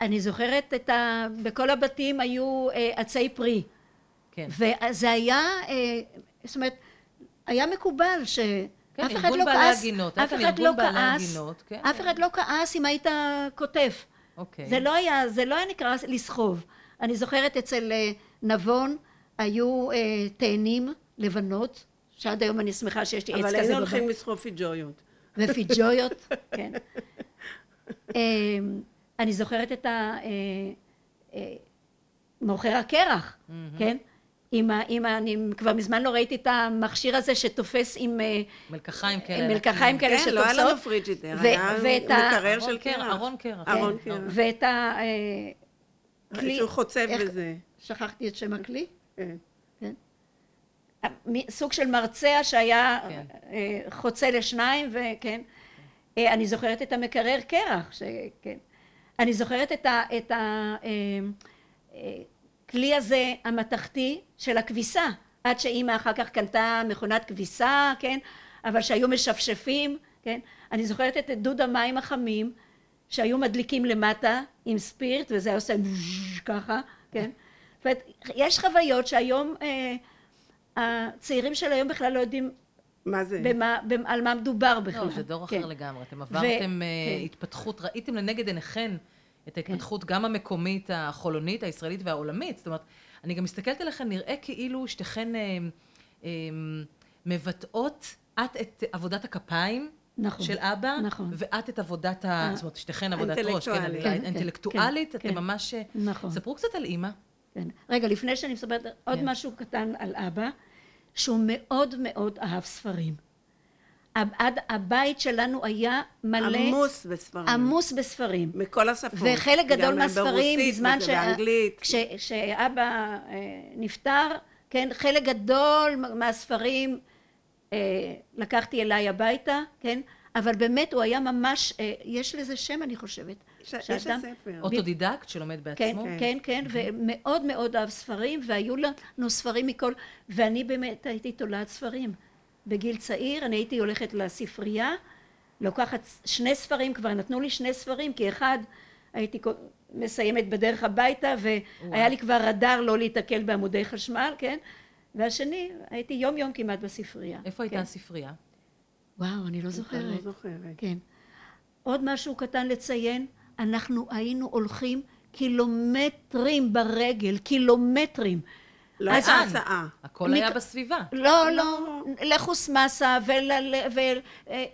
אני זוכרת את ה... בכל הבתים היו אה, עצי פרי. כן. וזה היה, אה, זאת אומרת, היה מקובל ש... כן, אף אחד ארגון לא בעלי כעס, הגינות. אף אחד לא כעס, הגינות, כן. אף אחד לא כעס אם היית כותב. אוקיי. זה לא היה, זה לא היה נקרא לסחוב. אני זוכרת אצל אה, נבון היו אה, תאנים לבנות, שעד היום אני שמחה שיש לי עץ אבל כזה היינו בבית. הולכים לסחוב פיג'ויות. ופיג'ויות, כן. אני זוכרת את ה... אה, אה, מוכר הקרח, כן? עם ה, עם ה, אני כבר מזמן לא ראיתי את המכשיר הזה שתופס עם אה, מלקחיים כאלה. מלקחיים כאלה כן, לא היה שתופסות. לנו פריג'ידר, ו- היה מקרר של קרח. ארון קרח. ארון כן. קרח. ואת ה... כלי- שהוא חוצב איך- בזה. שכחתי את שם הכלי. כן. מ- סוג של מרצע שהיה כן. חוצה לשניים וכן אני זוכרת את המקרר קרח שכן אני זוכרת את ה- את הכלי הזה המתכתי של הכביסה. עד שאימא אחר כך קנתה מכונת כביסה כן? אבל שהיו משפשפים כן? אני זוכרת את דוד המים החמים שהיו מדליקים למטה עם ספירט וזה היה עושה ככה כן זאת אומרת יש חוויות שהיום אה, הצעירים של היום בכלל לא יודעים מה זה? במה, במ- על מה מדובר בכלל. לא, זה דור כן. אחר לגמרי. אתם עברתם אה, כן. התפתחות, ראיתם לנגד עיניכן את ההתפתחות גם המקומית, החולונית, הישראלית והעולמית. זאת אומרת, אני גם מסתכלת עליכן, נראה כאילו שתיכן אה, אה, מבטאות את את עבודת הכפיים. נכון, של אבא, נכון. ואת את עבודת ה... זאת אומרת, שתיכן עבודת ראש, כן, כן, כן, האינטלקטואלית, כן, אתם כן. ממש... נכון. ספרו קצת על אימא. כן. רגע, לפני שאני מספרת עוד כן. משהו קטן על אבא, שהוא מאוד מאוד אהב ספרים. הבית שלנו היה מלא, עמוס בספרים. עמוס בספרים. מכל השפות. וחלק גדול מהספרים, בזמן וזה באנגלית. כש- כשאבא אה, נפטר, כן, חלק גדול מהספרים אה, לקחתי אליי הביתה, כן, אבל באמת הוא היה ממש, אה, יש לזה שם אני חושבת. שאדם-. אוטודידקט שלומד כן, בעצמו. כן, כן, ומאוד מאוד אהב ספרים, והיו לנו ספרים מכל, ואני באמת הייתי תולעת ספרים. בגיל צעיר, אני הייתי הולכת לספרייה, לוקחת שני ספרים, כבר נתנו לי שני ספרים, כי אחד הייתי מסיימת בדרך הביתה, והיה לי כבר רדאר לא להיתקל בעמודי חשמל, כן? והשני, הייתי יום יום כמעט בספרייה. איפה הייתה כן. הספרייה? וואו, אני לא אני לא זוכרת. זוכרת. כן. עוד משהו קטן לציין, אנחנו היינו הולכים קילומטרים ברגל, קילומטרים. לא אז- הייתה? הסעה. הכל מק- היה בסביבה. לא, לא, לחוסמסה ול... ו... אה,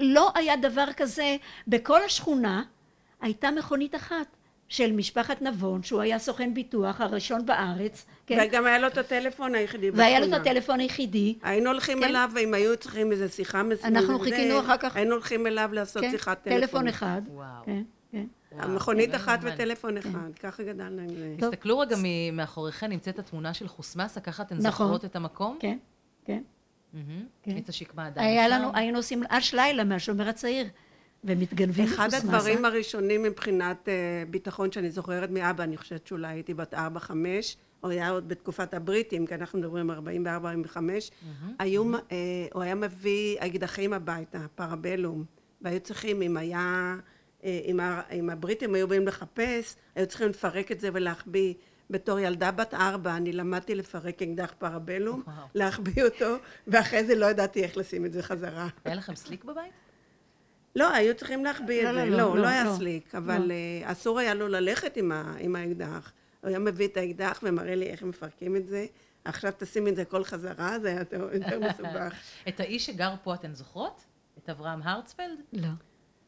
לא היה דבר כזה. בכל השכונה הייתה מכונית אחת של משפחת נבון, שהוא היה סוכן ביטוח הראשון בארץ, כן? וגם היה לו את הטלפון היחידי בשכונה. והיה לו את הטלפון היחידי, היינו הולכים כן. אליו, ואם היו צריכים איזו שיחה מסוימת, אנחנו חיכינו אחר כך- היינו הולכים אליו לעשות כן? שיחת טלפון. טלפון אחד, וואו. כן, כן. לא אחת. וטלפון אחד, ככה גדלנו עם זה. טוב. תסתכלו רגע מאחוריכן, נמצאת התמונה של חוסמסה, ככה אתן נכון. זוכרות את המקום? כן, כן. מהמם. כן. ניצה שקמה עדיין היה. לנו, היינו עושים אש לילה מהשומר הצעיר, ומתגנבים אחד. הדברים הראשונים מבחינת אה, ביטחון שאני זוכרת מאבא, אני חושבת שאולי הייתי בת ארבע, חמש, או היה עוד בתקופת הבריטים, כי אנחנו מדברים 44, 45, היו, אה, הוא היה מביא אקדחים הביתה, פרבלום, והיו צריכים, אם היה אה, אם, ה, אם הבריטים היו באים לחפש, היו צריכים לפרק את זה ולהחביא. בתור ילדה בת ארבע אני למדתי לפרק אקדח פרבלום. להחביא אותו, ואחרי זה לא ידעתי איך לשים את זה חזרה. היה לכם סליק בבית? לא, היו צריכים להחביא את לא, זה. לא, לא, לא, לא היה. סליק, אבל אה, אסור היה לו ללכת עם האקדח. הוא היה מביא את האקדח ומראה לי איך מפרקים את זה. עכשיו תשים את זה כל חזרה, זה היה יותר מסובך. את האיש שגר פה אתן זוכרות? את אברהם הרצפלד? לא.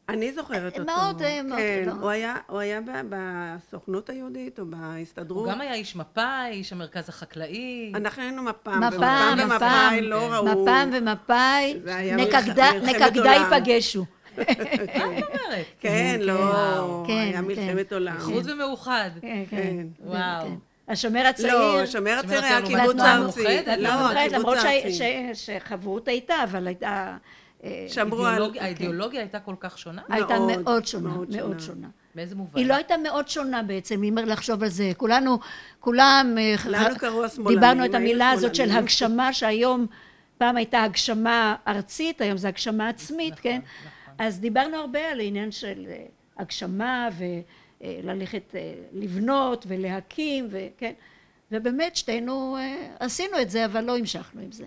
אני זוכרת אותו. מאוד, אה, מאוד, כן, לא. הוא היה- הוא היה ב- בסוכנות היהודית או בהסתדרות. הוא גם היה איש מפא"י, איש המרכז החקלאי. אנחנו היינו מפ"ם, מפ"ם, ומפ"ם מפ"ם, ומפא"י לא כן. ראו. מפ"ם ומפא"י, עולם. ייפגשו. מה את אומרת? כן, לא. כן, היה כן. מלחמת עולם. איחוד ומאוחד. כן, כן. כן. וואו. השומר הצעיר. לא, השומר הצעיר היה קיבוץ ארצי. לא, לתנועה הקיבוץ למרות הארצי. שחברות הייתה, אבל הייתה... אה, שמרו על... האידיאולוגיה- האידיאולוגיה הייתה כל כך שונה? הייתה מאוד, מאוד שונה, מאוד מאוד שונה. שונה. באיזה מובן? היא לא הייתה מאוד שונה בעצם, אם לחשוב על זה. כולנו, כולם... אה, לנו קראו השמאלנים, דיברנו את המילה הזאת של. הגשמה, שהיום, פעם הייתה הגשמה ארצית, היום זה הגשמה עצמית, נכון, כן? נכון. אז דיברנו הרבה על העניין של אה, הגשמה וללכת לבנות ולהקים, וכן? ובאמת שתינו עשינו את זה, אבל לא המשכנו עם זה?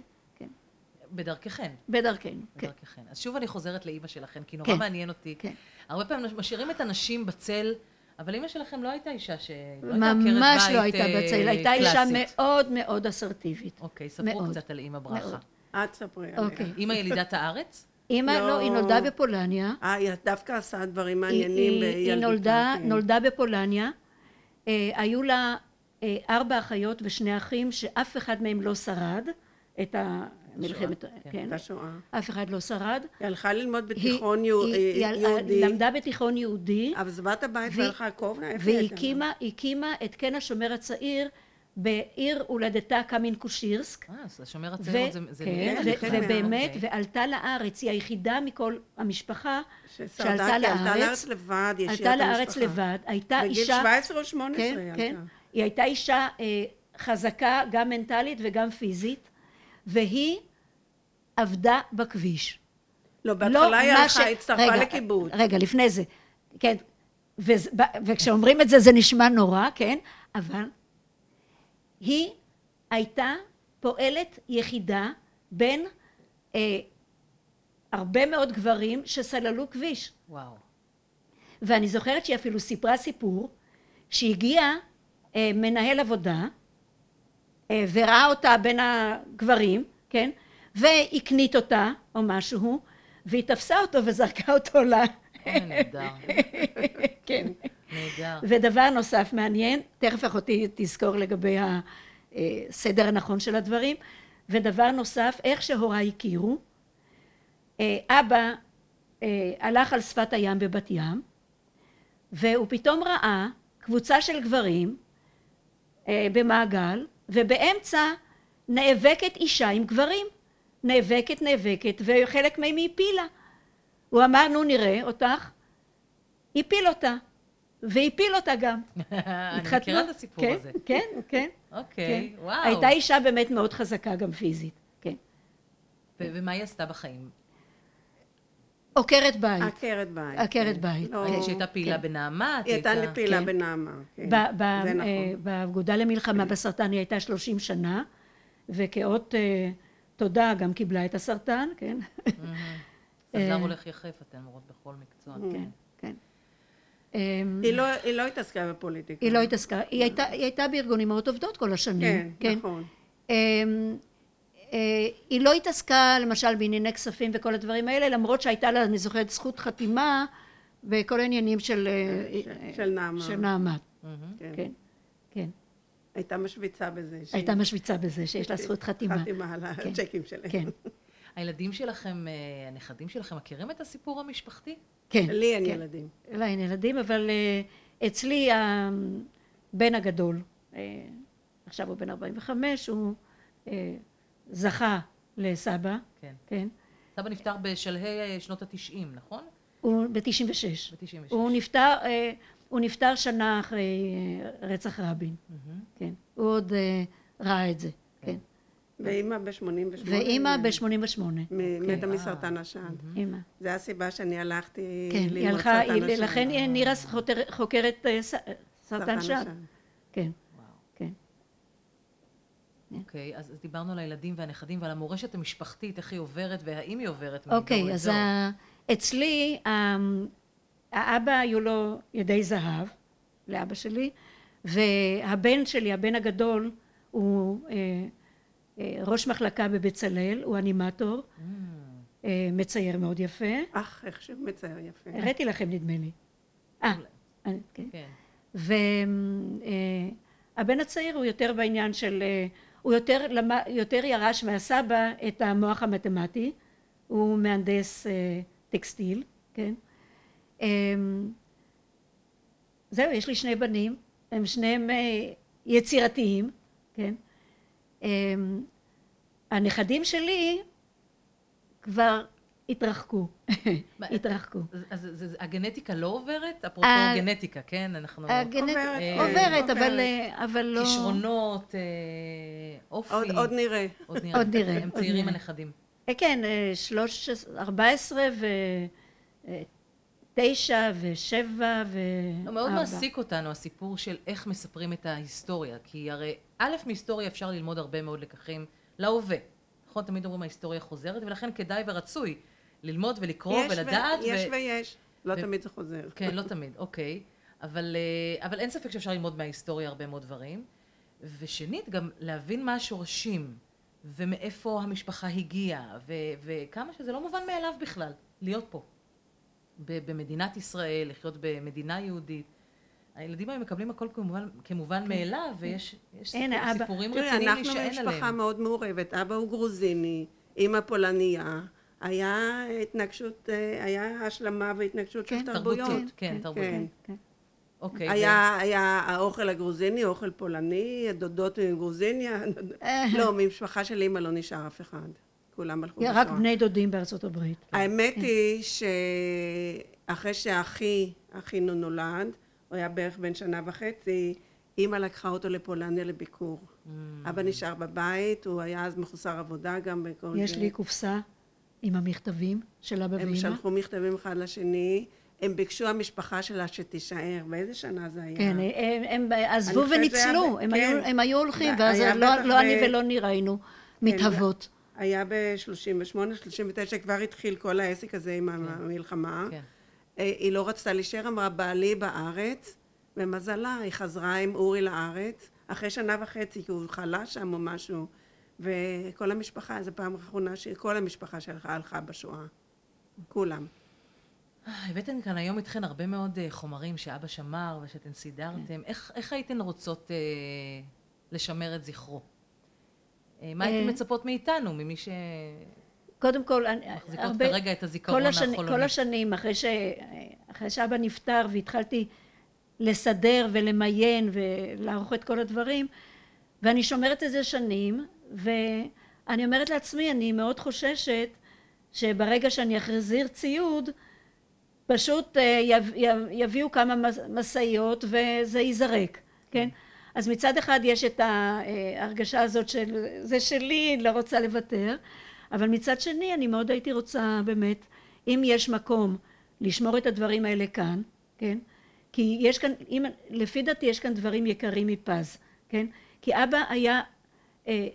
בדרככן. בדרכנו, כן. בדרככן. אז שוב אני חוזרת לאימא שלכן, כי נורא כן. מעניין אותי. כן. הרבה פעמים משאירים את הנשים בצל, אבל אימא שלכם לא הייתה אישה ש... לא הייתה עקרת ממש לא הייתה אה, בצל, הייתה אישה קלאסית. מאוד מאוד אסרטיבית. אוקיי, ספרו מאוד. קצת על אימא ברכה. את ספרי עליה. אוקיי. אימא ילידת הארץ? אימא, לא. לא, היא נולדה בפולניה. אה, היא דווקא עשה דברים מעניינים היא, היא. נולדה. נולדה בפולניה. אה, היו לה אה, ארבע אחיות ושני אחים שאף אחד מהם לא שרד את המלחמת, כן. כן, הייתה שואה. אף אחד לא שרד. היא הלכה ללמוד בתיכון יהו- היא- היא יהודי, למדה בתיכון יהודי, עזבה את הבית והלכה קובנה, איפה היא הייתה? והקימה הקימה את קן השומר הצעיר בעיר הולדתה קמינקושירסק. אה, אז השומר הצעיר זה... כן. ובאמת, אוקיי. ועלתה לארץ, היא היחידה מכל המשפחה שעלתה כי עלתה לארץ, לארץ לבד, היא השאירה עלתה את לארץ המשפחה. לבד, הייתה בגיל אישה, 17 או 18 כן, היא כן, עלתה. היא הייתה אישה אה, חזקה גם מנטלית וגם פיזית, והיא עבדה בכביש. לא, בהתחלה היא מה הלכה, היא הצטרפה רגע, לקיבוץ. רגע, לפני זה, כן, ב- וכשאומרים את זה זה נשמע נורא, כן, אבל היא הייתה פועלת יחידה בין אה, הרבה מאוד גברים שסללו כביש. וואו. ואני זוכרת שהיא אפילו סיפרה סיפור שהגיע אה, מנהל עבודה וראה אותה בין הגברים, כן? והקנית אותה או משהו והיא תפסה אותו וזרקה אותו ל... אוי, נהדר. כן. נהדר. ודבר נוסף מעניין, תכף אחותי תזכור לגבי הסדר הנכון של הדברים, ודבר נוסף, איך שהוריי הכירו, אה, אבא אה, הלך על שפת הים בבת ים, והוא פתאום ראה קבוצה של גברים אה, במעגל, ובאמצע נאבקת אישה עם גברים. נאבקת, נאבקת, וחלק מהם היא הפילה. הוא אמר, נו נראה אותך, הפיל אותה, והפיל אותה גם. אני. מכירה את הסיפור כן, הזה. כן, כן. אוקיי, כן. וואו. הייתה אישה באמת מאוד חזקה גם פיזית, כן. ומה היא עשתה בחיים? עוקרת בית. עקרת בית. עקרת כן. בית. לא, כן. שהייתה פעילה כן. בנעמת? היא הייתה פעילה כן. בנעמה. כן. ב- ב- זה אה, נכון. באגודה למלחמה בסרטן היא הייתה 30 שנה, וכאות אה, תודה גם קיבלה את הסרטן, כן? סנדלר אה, הולך יחף, אתן אומרות בכל מקצוע. כן, כן. היא לא- היא לא התעסקה בפוליטיקה. היא לא התעסקה, היא הייתה- בארגון אמהות עובדות כל השנים. כן, נכון. אה, היא לא התעסקה למשל בענייני כספים וכל הדברים האלה, למרות שהייתה לה, אני זוכרת, זכות חתימה בכל העניינים של... אה, של- נעמה. של נעמת. כן. כן, כן. הייתה משוויצה בזה. הייתה משוויצה בזה שיש לה זכות חתימה. חתימה על כן. הצ'קים שלהם. כן, הילדים שלכם, אה, הנכדים שלכם, מכירים את הסיפור המשפחתי? כן. לי אין כן. ילדים. לא, אין ילדים, אבל אה, אצלי הבן הגדול, אה, עכשיו הוא בן 45, הוא אה, זכה לסבא, כן. כן, סבא נפטר בשלהי אה, שנות התשעים, נכון? הוא ב-96. ב-96. הוא נפטר, אה, הוא נפטר שנה אחרי אה, רצח רבין, מהמם. כן. הוא עוד אה, ראה את זה, כן. ואימא ב-88. ואימא ב-88. מתה מסרטן השד. אימא. זה הסיבה שאני הלכתי כן, היא ללמוד הלכה, סרטן השד. לכן היא נירה חותר- חוקרת אה, ס- סרטן שד. כן. כן. אוקיי, אז, אז דיברנו על הילדים והנכדים ועל המורשת המשפחתית, איך היא עוברת והאם היא עוברת מדור אוקיי, אז לדור. ה- אצלי, ה- האבא היו לו ידי זהב, לאבא שלי, והבן שלי, הבן הגדול, הוא אה, אה, ראש מחלקה בבצלאל, הוא אנימטור, Mm, אה, מצייר מאוד יפה. אך, איך שהוא מצייר יפה. הראיתי לכם נדמה לי. אה, אה, כן. כן. והבן הצעיר הוא יותר בעניין של, אה, הוא יותר, יותר ירש מהסבא את המוח המתמטי, הוא מהנדס אה, טקסטיל, כן. אמ, זהו, יש לי שני בנים, הם שניהם אה, יצירתיים, כן. אמ, הנכדים שלי כבר התרחקו, התרחקו. אז, הגנטיקה לא עוברת? אפרופו ה- גנטיקה, כן? אנחנו... הגנט... עוברת, כן, עוברת, אבל, עוברת. אה, אבל לא... כישרונות, אה, אופי. עוד, עוד נראה. עוד נראה. הם צעירים. הנכדים. אה, כן, אה, שלוש, ארבע עשרה ותשע ושבע וארבע. לא, מאוד מעסיק אותנו הסיפור של איך מספרים את ההיסטוריה, כי הרי א', מהיסטוריה אפשר ללמוד הרבה מאוד לקחים להווה. נכון? תמיד אומרים ההיסטוריה חוזרת, ולכן כדאי ורצוי ללמוד ולקרוא יש ו- ולדעת. יש ו- ויש. לא ו- תמיד זה חוזר. כן, לא תמיד, אוקיי. אבל, אה, אבל אין ספק שאפשר ללמוד מההיסטוריה הרבה מאוד דברים. ושנית, גם להבין מה השורשים, ומאיפה המשפחה הגיעה, ו- וכמה שזה לא מובן מאליו בכלל, להיות פה. ב- במדינת ישראל, לחיות במדינה יהודית. הילדים האלה מקבלים הכל כמובן, כמובן מאליו, ויש יש הנה, סיפור, אבא. סיפורים תראי, רציניים אנחנו להישען משפחה עליהם. מאוד מעורבת. אבא הוא גרוזיני, אימא פולניה. היה התנגשות, אה, היה השלמה והתנגשות של כן, תרבויות. תרבותית, כן, תרבותית. כן. כן. אוקיי, ו- היה, היה האוכל הגרוזיני, אוכל פולני, הדודות מגרוזיניה. לא, ממשפחה של אימא לא נשאר אף אחד. כולם הלכו רק בשואה. בני דודים בארצות הברית. האמת היא שאחרי שאחי, אחינו נולד, הוא היה בערך בן שנה וחצי, אימא לקחה אותו לפולניה לביקור. Mm. אבא נשאר בבית, הוא היה אז מחוסר עבודה גם בכל יש. לי קופסה עם המכתבים של אבא הם ואמא. שלחו מכתבים אחד לשני, הם ביקשו המשפחה שלה שתישאר. באיזה שנה זה היה? כן, הם, הם עזבו חושבת שזה וניצלו, היה הם, ב- היו, כן. הם היו הולכים, ואז לא, לא ב- אני ולא נירה היינו מתהוות. היה ב-38, 39, כבר התחיל כל העסק הזה עם המלחמה. כן. אה, היא לא רצתה להישאר, אמרה, בעלי בארץ, ומזלה, היא חזרה עם אורי לארץ, אחרי שנה וחצי, כי הוא חלה שם או משהו, וכל המשפחה, זו פעם אחרונה שכל המשפחה שלך הלכה בשואה. כולם. הבאתם כאן היום איתכן הרבה מאוד אה, חומרים שאבא שמר ושאתן סידרתם. איך, איך הייתן רוצות אה, לשמר את זכרו? אה, מה הייתן מצפות מאיתנו, ממי ש... קודם כל, אני- מחזיקות הרבה, כרגע את הזיכרון כל, השני, החולני. כל השנים אחרי, ש, אחרי שאבא נפטר והתחלתי לסדר ולמיין ולערוך את כל הדברים, ואני שומרת את זה שנים, ואני אומרת לעצמי, אני מאוד חוששת שברגע שאני אחזיר ציוד, פשוט אה, יב- יב- יביאו כמה משאיות וזה ייזרק, כן? אז מצד אחד יש את ההרגשה הזאת של זה שלי, לא רוצה לוותר, אבל מצד שני אני מאוד הייתי רוצה באמת, אם יש מקום לשמור את הדברים האלה כאן, כן? כי יש כאן, אם, לפי דעתי יש כאן דברים יקרים מפז, כן? כי אבא היה אה,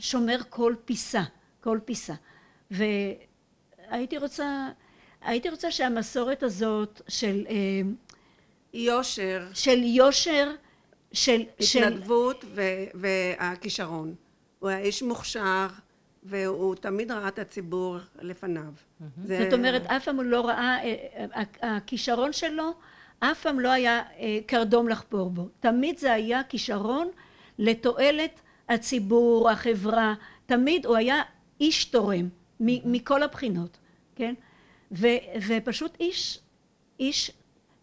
שומר כל פיסה, כל פיסה. והייתי רוצה, הייתי רוצה שהמסורת הזאת של, אה, יושר, של יושר, של, של, התנדבות ו- והכישרון. הוא היה איש מוכשר, והוא תמיד ראה את הציבור לפניו. זה- זאת אומרת, אף פעם הוא לא ראה, אה, אה, הכישרון שלו אף פעם לא היה קרדום לחפור בו. תמיד זה היה כישרון לתועלת הציבור, החברה. תמיד הוא היה איש תורם, מ- מכל הבחינות, כן? ו- ופשוט איש, איש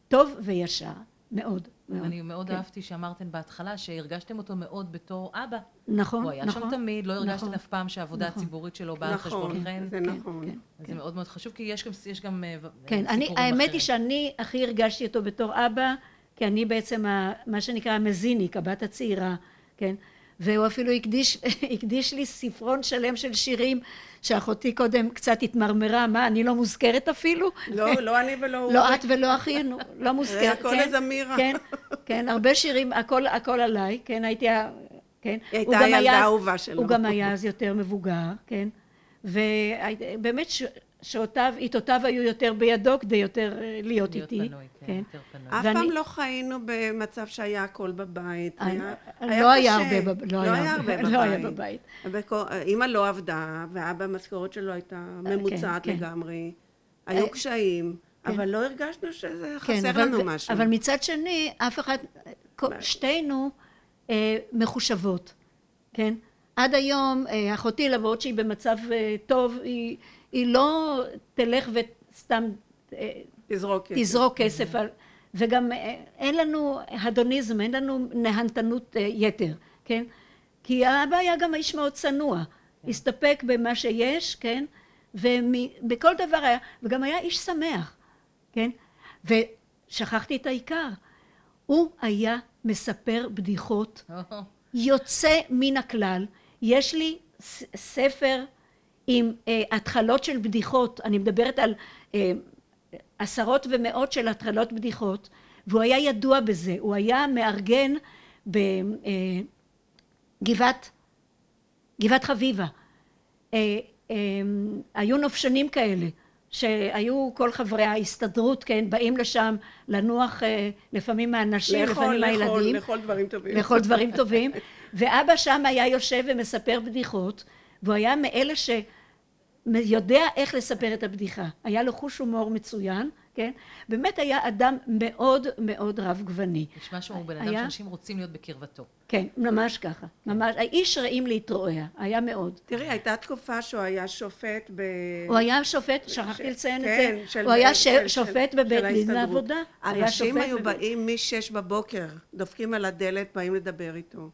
טוב וישר, מאוד. מאוד. אני מאוד כן. אהבתי שאמרתם בהתחלה שהרגשתם אותו מאוד בתור אבא. נכון, הוא היה נכון. שם תמיד, לא הרגשתם נכון. אף פעם שהעבודה נכון. הציבורית שלו באה על נכון, חשבונכם. זה כן, נכון. כן. אז זה מאוד מאוד חשוב, כי יש גם, יש גם אה, כן, אני, האמת. היא שאני הכי הרגשתי אותו בתור אבא, כי אני בעצם ה, מה שנקרא המזיניק, הבת הצעירה, כן? והוא אפילו הקדיש, הקדיש לי ספרון שלם של שירים שאחותי קודם קצת התמרמרה, מה, אני לא מוזכרת אפילו? לא, לא אני ולא הוא. לא את ולא אחי, לא מוזכרת, הכל כן, איזה מירה. כן, כן, הרבה שירים, הכל, הכל עליי, כן, הייתי, ה- כן. היא הייתה הילדה האהובה שלו. הוא גם היה אז יותר מבוגר, כן, ובאמת ש- שעותיו, עיתותיו היו יותר בידו כדי יותר אה, להיות להיות איתי, פנוי, כן, כן. יותר פנוי. אף ואני- פעם לא חיינו במצב שהיה הכל בבית. אני- היה- לא היה. הרבה, בב- לא היה הרבה, לא היה בבית. בבית. אימא לא עבדה, ואבא המשכורת שלו הייתה ממוצעת כן. לגמרי. היו אה, קשיים, כן. אבל לא הרגשנו שזה כן, חסר אבל- לנו משהו. אבל מצד שני, אף אחד, שתינו אה, מחושבות, כן? עד היום, אה, אחותי, למרות שהיא במצב אה, טוב, היא, היא לא תלך וסתם אה, תזרוק. את זה. תזרוק כסף על... וגם אה, אין לנו הדוניזם, אין לנו נהנתנות אה, יתר, כן? כי האבא היה גם איש מאוד צנוע, הסתפק במה שיש, כן? ובכל דבר היה, וגם היה איש שמח, כן? ושכחתי את העיקר, הוא היה מספר בדיחות יוצא מן הכלל. יש לי ספר עם אה, התחלות של בדיחות, אני מדברת על אה, עשרות ומאות של התחלות בדיחות, והוא היה ידוע בזה, הוא היה מארגן בגבעת גבעת חביבה. אה, אה, היו נופשנים כאלה, שהיו כל חברי ההסתדרות, כן, באים לשם לנוח אה, לפעמים מהנשים, לפעמים לאכול, מהילדים. לאכול דברים טובים. לכל דברים טובים, ואבא שם היה יושב ומספר בדיחות, והוא היה מאלה שיודע איך לספר את הבדיחה. היה לו חוש הומור מצוין, כן? באמת היה אדם מאוד מאוד רב גווני. נשמע שהוא בן אדם היה- שאנשים רוצים להיות בקרבתו. כן, ממש ככה. ממש, האיש רעים להתרועע, היה מאוד. תראי, הייתה תקופה שהוא היה שופט ב... הוא היה שופט, שכחתי לציין את כן, זה, של- הוא היה שופט בבית דין. לעבודה. אנשים היו באים משש בבוקר, דופקים על הדלת, באים לדבר איתו.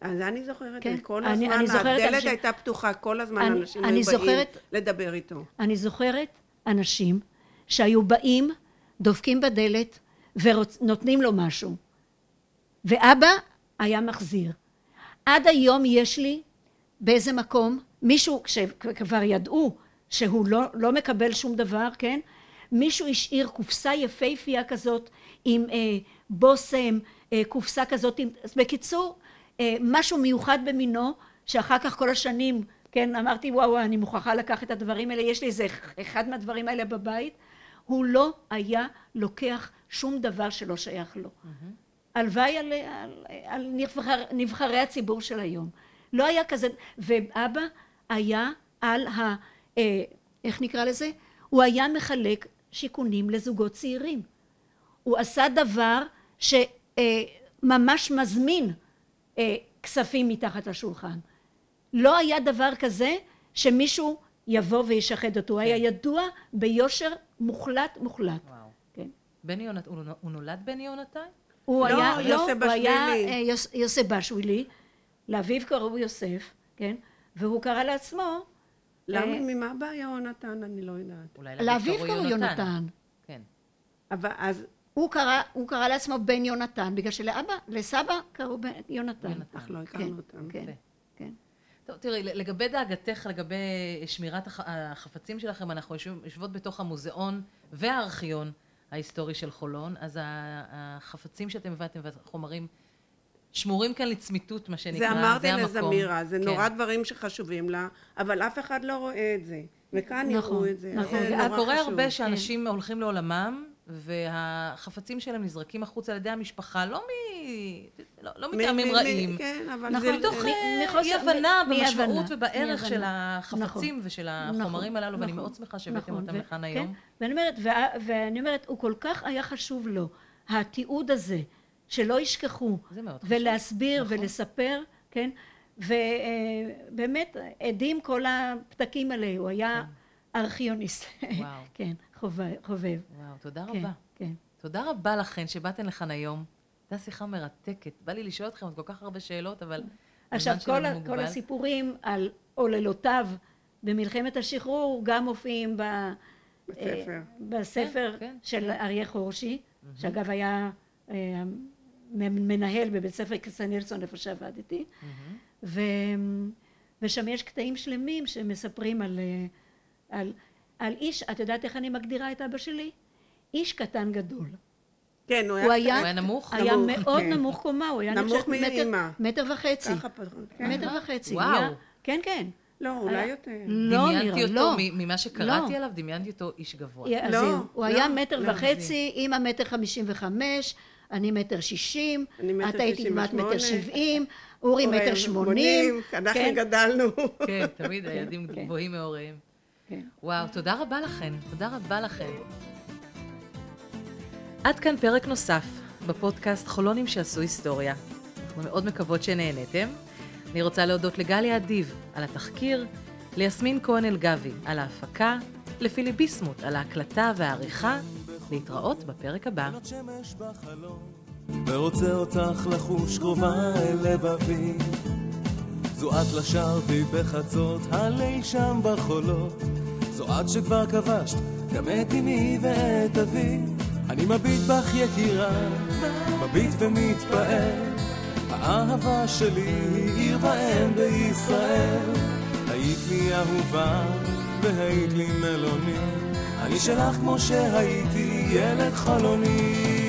אז אני זוכרת, כן, כל אני- הזמן, אני זוכרת הדלת אנשים- הייתה פתוחה, כל הזמן אני- אנשים אני היו באים זוכרת- לדבר איתו. אני זוכרת אנשים שהיו באים, דופקים בדלת ונותנים לו משהו. ואבא היה מחזיר. עד היום יש לי באיזה מקום, מישהו, כשכבר ידעו שהוא לא, לא מקבל שום דבר, כן? מישהו השאיר קופסה יפהפייה כזאת עם אה, בושם, אה, קופסה כזאת עם... אז בקיצור, משהו מיוחד במינו, שאחר כך כל השנים, כן, אמרתי וואו, אני מוכרחה לקחת את הדברים האלה, יש לי איזה אחד מהדברים האלה בבית, הוא לא היה לוקח שום דבר שלא שייך לו. הלוואי על, על, על נבחר, נבחרי הציבור של היום. לא היה כזה, ואבא היה על ה... אה, איך נקרא לזה? הוא היה מחלק שיכונים לזוגות צעירים. הוא עשה דבר שממש מזמין אה, כספים מתחת לשולחן. לא היה דבר כזה שמישהו יבוא וישחד אותו. הוא היה ידוע ביושר מוחלט מוחלט. וואו. כן. בני יונת... הוא הוא נולד בני יונתן? הוא לא, היה, יוסף לא, הוא היה בשבילי. אה, יוס, יוסף בשווילי, לאביו קראו יוסף, כן? והוא קרא לעצמו, למה, אה, ממה בא יהונתן? אני לא יודעת. אולי לאביו קראו יונתן. כן. אבל אז, הוא קרא, הוא קרא לעצמו בן יונתן, בגלל שלאבא, לסבא קראו בן יונתן. יונתן. אך לא כן, הכרנו אותם. כן. כן. טוב, תראי, לגבי דאגתך, לגבי שמירת הח- החפצים שלכם, אנחנו יושב- יושבות בתוך המוזיאון והארכיון ההיסטורי של חולון, אז החפצים שאתם הבאתם והחומרים שמורים כאן לצמיתות, מה שנקרא, זה אמרתי המקום. לזמירה, זה כן. נורא דברים שחשובים לה, אבל אף אחד לא רואה את זה. וכאן נכון, יראו את זה. נכון. זה נורא קורה חשוב. הרבה שאנשים הולכים לעולמם, והחפצים שלהם נזרקים החוצה על ידי המשפחה, לא, מ... לא, לא מטעמים רעים. כן, אבל נכון. זה... מתוך אה, מחוסר- אי הבנה מ- במשמעות ובערך של. החפצים נכון. ושל החומרים נכון, הללו, ואני נכון, מאוד שמחה שהבאתם נכון, אותם לכאן כן, היום. ואני אומרת, ואני אומרת, הוא כל כך היה חשוב לו, התיעוד הזה, שלא ישכחו, זה מאוד חשוב. ולהסביר נכון. ולספר, כן, ובאמת עדים כל הפתקים האלה, הוא היה ארכיוניסט, וואו. כן, חובב, חובב, וואו, תודה כן, רבה. כן. תודה רבה לכן שבאתן לכאן היום. הייתה שיחה מרתקת. בא לי לשאול אתכם עוד כל כך הרבה שאלות, אבל... עכשיו, כל, ה-. כל הסיפורים על עוללותיו במלחמת השחרור גם מופיעים ב, בספר. בספר כן, כן, של אריה חורשי, שאגב היה אה, מנהל בבית ספר כצנלסון איפה שעבדתי ו... ושם יש קטעים שלמים שמספרים על, על, על איש, את יודעת איך אני מגדירה את אבא שלי? איש קטן גדול. כן, הוא היה, הוא היה נמוך? היה נמוך, מאוד כן. נמוך קומה, הוא היה נמוך מאמא. מטר, מטר וחצי. ככה פחות, כן. מטר וחצי. וואו. הוא היה- כן, כן. לא, אולי היה- יותר. לא דמיינתי נראה, אותו, לא. ממה שקראתי לא. עליו, דמיינתי אותו איש גבוה. לא, זהו. הוא לא, היה מטר לא. וחצי, אימא מטר חמישים וחמש, אני מטר שישים, את היית כמעט מטר. שבעים, אורי אורי, מטר שמונים. אנחנו כן, גדלנו. כן, תמיד כן, הילדים כן. גבוהים מהוריהם. כן. וואו, תודה רבה לכן. תודה רבה לכן. עד כאן פרק נוסף בפודקאסט חולונים שעשו היסטוריה. אנחנו מאוד מקוות שנהנתם. אני רוצה להודות לגליה אדיב על התחקיר, ליסמין כהן אלגבי על ההפקה, לפילי ביסמוט על ההקלטה והעריכה. להתראות בפרק הבא. ורוצה אותך לחוש קרובה אל לבבי. זו את לשרתי בחצות, הליל שם בחולות. זו את שכבר כבשת, גם את אמי ואת אבי. אני מביט בך יקירה, מביט ומתפעל. האהבה שלי היא עיר ואם בישראל. היית לי אהובה, והיית לי מלוני. אני שלך כמו שהייתי ילד חלוני.